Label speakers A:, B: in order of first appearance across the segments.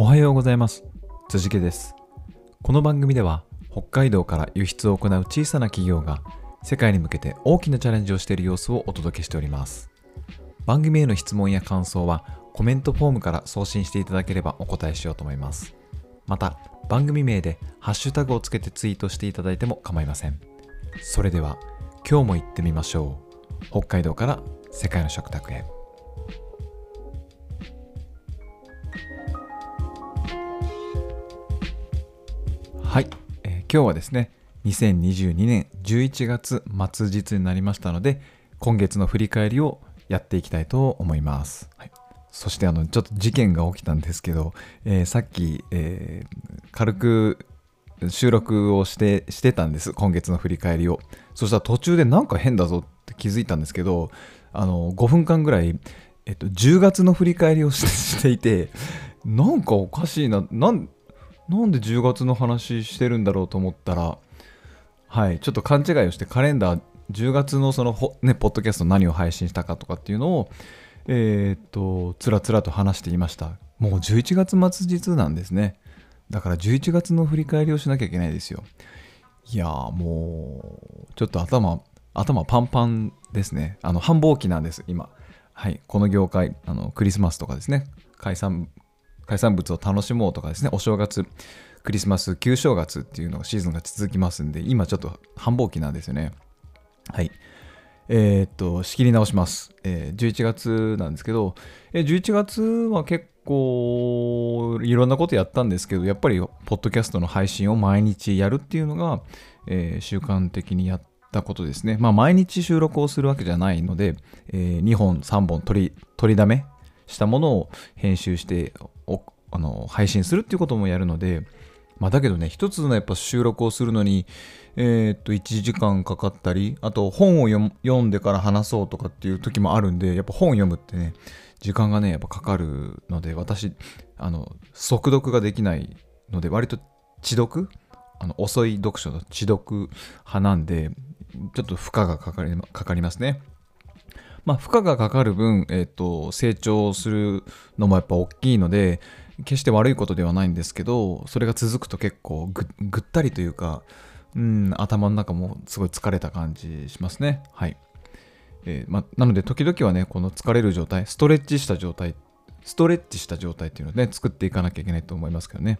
A: おはようございます。辻家です。この番組では北海道から輸出を行う小さな企業が世界に向けて大きなチャレンジをしている様子をお届けしております。番組への質問や感想はコメントフォームから送信していただければお答えしようと思います。また番組名でハッシュタグをつけてツイートしていただいても構いません。それでは今日も行ってみましょう。北海道から世界の食卓へ。今日はですね2022年11月末日になりましたので今月の振り返りをやっていきたいと思います、はい、そしてあのちょっと事件が起きたんですけど、えーさっき、えー軽く収録をしてしてたんです今月の振り返りを。そしたら途中でなんか変だぞって気づいたんですけどあの5分間ぐらい、えっと、10月の振り返りをし していてなんかおかしいななんなんで10月の話してるんだろうと思ったらはいちょっと勘違いをしてカレンダー10月のそのねポッドキャスト何を配信したかとかっていうのをえーっとつらつらと話していました。もう11月末日なんですね。だから11月の振り返りをしなきゃいけないですよ。いやーもうちょっと頭頭パンパンですね。あの繁忙期なんです今。はいこの業界あのクリスマスとかですね。海産海産物を楽しもうとかですねお正月クリスマス旧正月っていうのがシーズンが続きますんで今ちょっと繁忙期なんですよね。はい。えーっと仕切り直します、えー11月なんですけど、えー11月は結構いろんなことやったんですけどやっぱりポッドキャストの配信を毎日やるっていうのが、えー習慣的にやったことですね。まあ毎日収録をするわけじゃないので、え2本3本取り取りだめしたものを編集してあの配信するっていうこともやるので、まあ、だけどね一つのやっぱ収録をするのに、えーっと1時間かかったりあと本を読んでから話そうとかっていう時もあるんでやっぱ本読むってね時間がねやっぱかかるので私あの速読ができないので割と知読あの遅い読書の知読派なんでちょっと負荷がかかりかかりますね。まあ、負荷がかかる分、えっと成長するのもやっぱ大きいので決して悪いことではないんですけどそれが続くと結構ぐぐったりというか、うん、頭の中もすごい疲れた感じしますね。はいえーま、なので時々はねこの疲れる状態ストレッチした状態ストレッチした状態っていうのをね作っていかなきゃいけないと思いますけどね。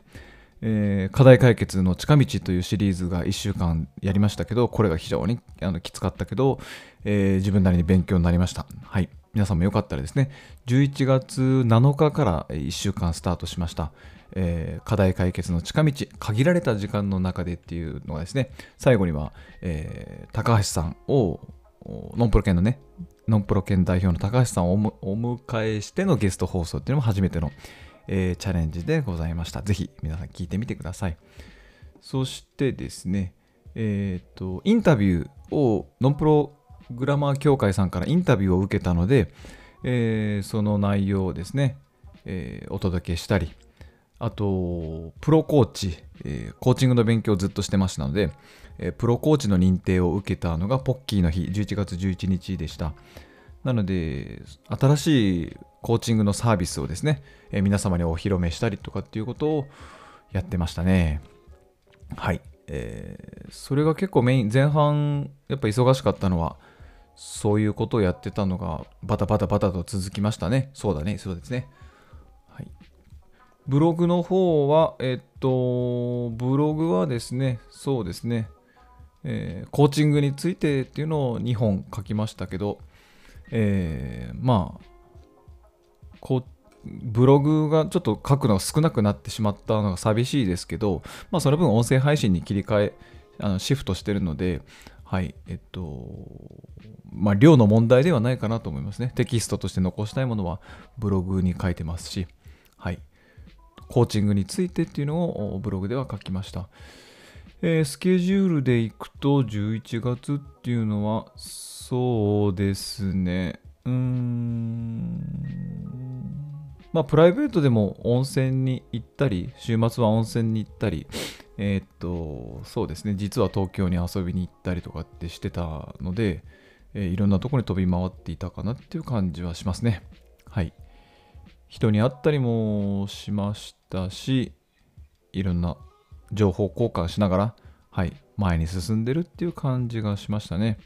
A: えー課題解決の近道というシリーズが1週間やりましたけど、これが非常にあのきつかったけど、えー自分なりに勉強になりました。はい。皆さんもよかったらですね、11月7日から1週間スタートしました。えー課題解決の近道、限られた時間の中でっていうのがですね、最後には、えー高橋さんを、ノンプロ犬のね、ノンプロ犬代表の高橋さんをお迎えしてのゲスト放送っていうのも初めての、えーチャレンジでございました。ぜひ皆さん聞いてみてください。そしてですね、えっ、と、インタビューを、ノンプログラマー協会さんからインタビューを受けたので、えーその内容をですね、えーお届けしたり、あと、プロコーチ、えーコーチングの勉強をずっとしてましたので、えープロコーチの認定を受けたのがポッキーの日、11月11日でした。なので、新しいコーチングのサービスをですね、え皆様にお披露目したりとかっていうことをやってましたね。はい。えーそれが結構メイン、前半、やっぱ忙しかったのは、そういうことをやってたのが、バタバタバタと続きましたね。そうだね、そうですね。はい。ブログの方は、えっと、ブログはですね、そうですね、えーコーチングについてっていうのを2本書きましたけど、えーまあ、こうブログがちょっと書くのが少なくなってしまったのが寂しいですけど、まあ、その分音声配信に切り替え、あのシフトしてるので、はい、えっと、まあ、量の問題ではないかなと思いますね。テキストとして残したいものはブログに書いてますし、はい。コーチングについてっていうのをブログでは書きました。えースケジュールでいくと11月っていうのはそうですねうーんまあプライベートでも温泉に行ったり週末は温泉に行ったりえーっとそうですね実は東京に遊びに行ったりとかってしてたので、えーいろんなところに飛び回っていたかなっていう感じはしますねはい人に会ったりもしましたしいろんな情報交換しながら、はい、前に進んでるっていう感じがしましたね。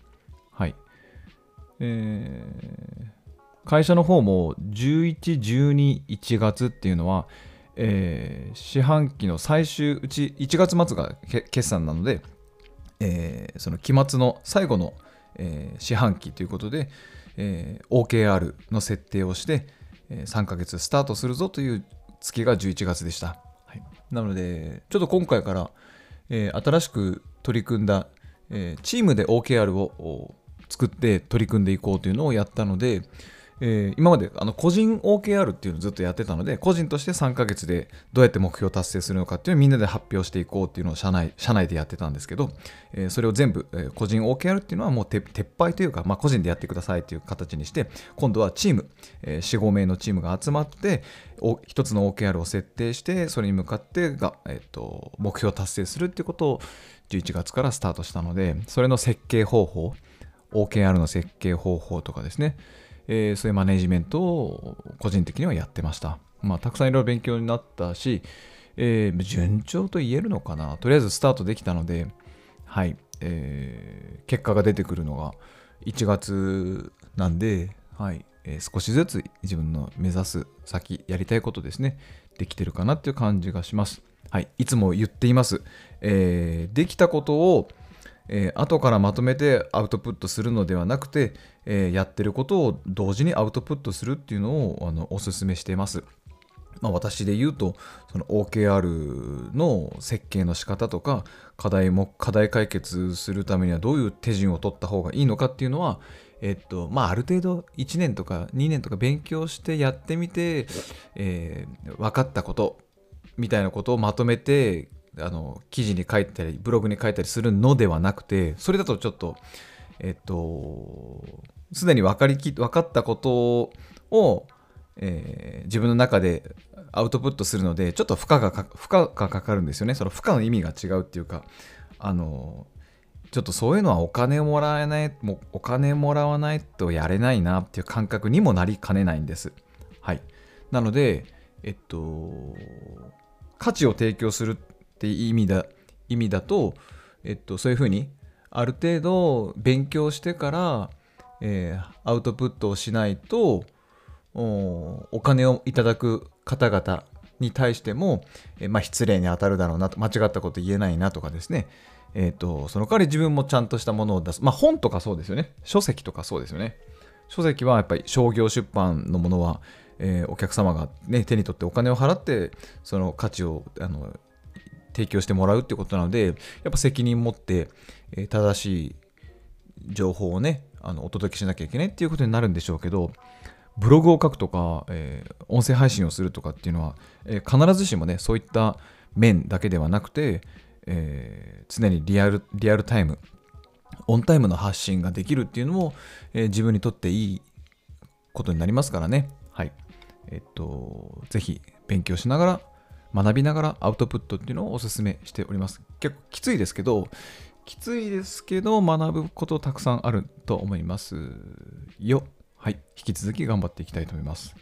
A: はい。えー、会社の方も11、12、1月っていうのは、えー、四半期の最終うち1月末が決算なので、えー、その期末の最後の、えー、四半期ということで、えー、OKR の設定をして、えー、3ヶ月スタートするぞという月が11月でした。はい、なので、ちょっと今回から、えー、新しく取り組んだ、えー、チームで OKR を作って取り組んでいこうというのをやったので、えー、今まであの個人 OKR っていうのをずっとやってたので、個人として3ヶ月でどうやって目標を達成するのかっていうのをみんなで発表していこうっていうのを社内社内でやってたんですけど、えー、それを全部、えー、個人 OKR っていうのはもう撤廃というか、まあ、個人でやってくださいという形にして、今度はチーム、えー、4、5名のチームが集まって、一つの OKR を設定して、それに向かってが、えーと、目標を達成するっていうことを11月からスタートしたので、それの設計方法、OKR の設計方法とかですね、えー、そういうマネジメントを個人的にはやってました。まあ、たくさんいろいろ勉強になったし、えー、順調と言えるのかな。とりあえずスタートできたので、はい、えー、結果が出てくるのが1月なんで、はい、えー、少しずつ自分の目指す先、やりたいことですね、できてるかなっていう感じがします。はい、いつも言っています。えー、できたことをえー、後からまとめてアウトプットするのではなくて、えー、やってることを同時にアウトプットするっていうのをあのお勧めしています。まあ、私で言うと、その OKR の設計の仕方とか、課題も、課題解決するためにはどういう手順を取った方がいいのかっていうのは、えっと、まあ、ある程度1年とか2年とか勉強してやってみて、えー、分かったことみたいなことをまとめてあの記事に書いたりブログに書いたりするのではなくてそれだとちょっとえっとすでに分かりき分かったことを、えー、自分の中でアウトプットするのでちょっと負荷が負荷がかかるんですよね。その負荷の意味が違うっていうかあのちょっとそういうのはお金もらえないもお金もらわないとやれないなっていう感覚にもなりかねないんです。はい。なのでえっと価値を提供するって意味だ意味だと、えっと、そういうふうにある程度勉強してから、えー、アウトプットをしないとお金をいただく方々に対しても、えー、まあ、失礼に当たるだろうなと間違ったこと言えないなとかですね。えーと、その代わり自分もちゃんとしたものを出す、まあ、本とかそうですよね。書籍とかそうですよね。書籍はやっぱり商業出版のものは、えー、お客様が、ね、手に取ってお金を払ってその価値をあの提供してもらうってことなので、やっぱ責任持って、え、正しい情報をね、あのお届けしなきゃいけないっていうことになるんでしょうけど、ブログを書くとか、えー、音声配信をするとかっていうのは、えー、必ずしもね、そういった面だけではなくて、えー、常にリアルリアルタイム、オンタイムの発信ができるっていうのも、え自分にとっていいことになりますからね。はい。えっと、ぜひ勉強しながら学びながらアウトプットっていうのをお勧めしております。結構きついですけど、きついですけど学ぶことたくさんあると思いますよ。はい。引き続き頑張っていきたいと思います。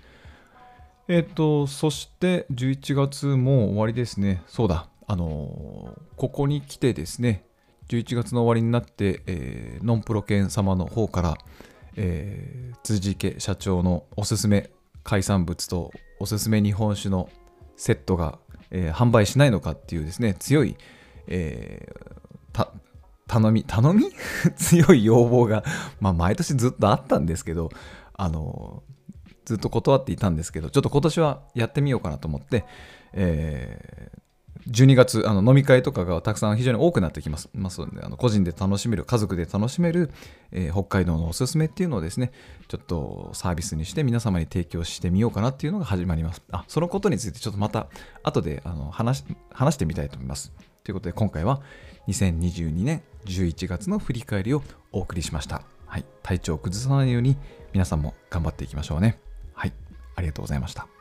A: えっ、ー、と、そして11月も終わりですね。そうだ。あのー、ここに来てですね、11月の終わりになって、えー、ノンプロ犬様の方から、えー、辻家社長のおすすめ海産物とおすすめ日本酒のセットが、えー、販売しないのかっていうですね、強い、えー、頼み、頼み？強い要望が、まあ、毎年ずっとあったんですけど、あのずっと断っていたんですけど、ちょっと今年はやってみようかなと思って、え12月あの飲み会とかがたくさん非常に多くなってきます。ますのであの個人で楽しめる、家族で楽しめる、えー、北海道のおすすめっていうのをですね、ちょっとサービスにして皆様に提供してみようかなっていうのが始まります。あ、そのことについてちょっとまた後であの話話してみたいと思います。ということで今回は2022年11月の振り返りをお送りしました。はい、体調を崩さないように皆さんも頑張っていきましょうね。はい、ありがとうございました。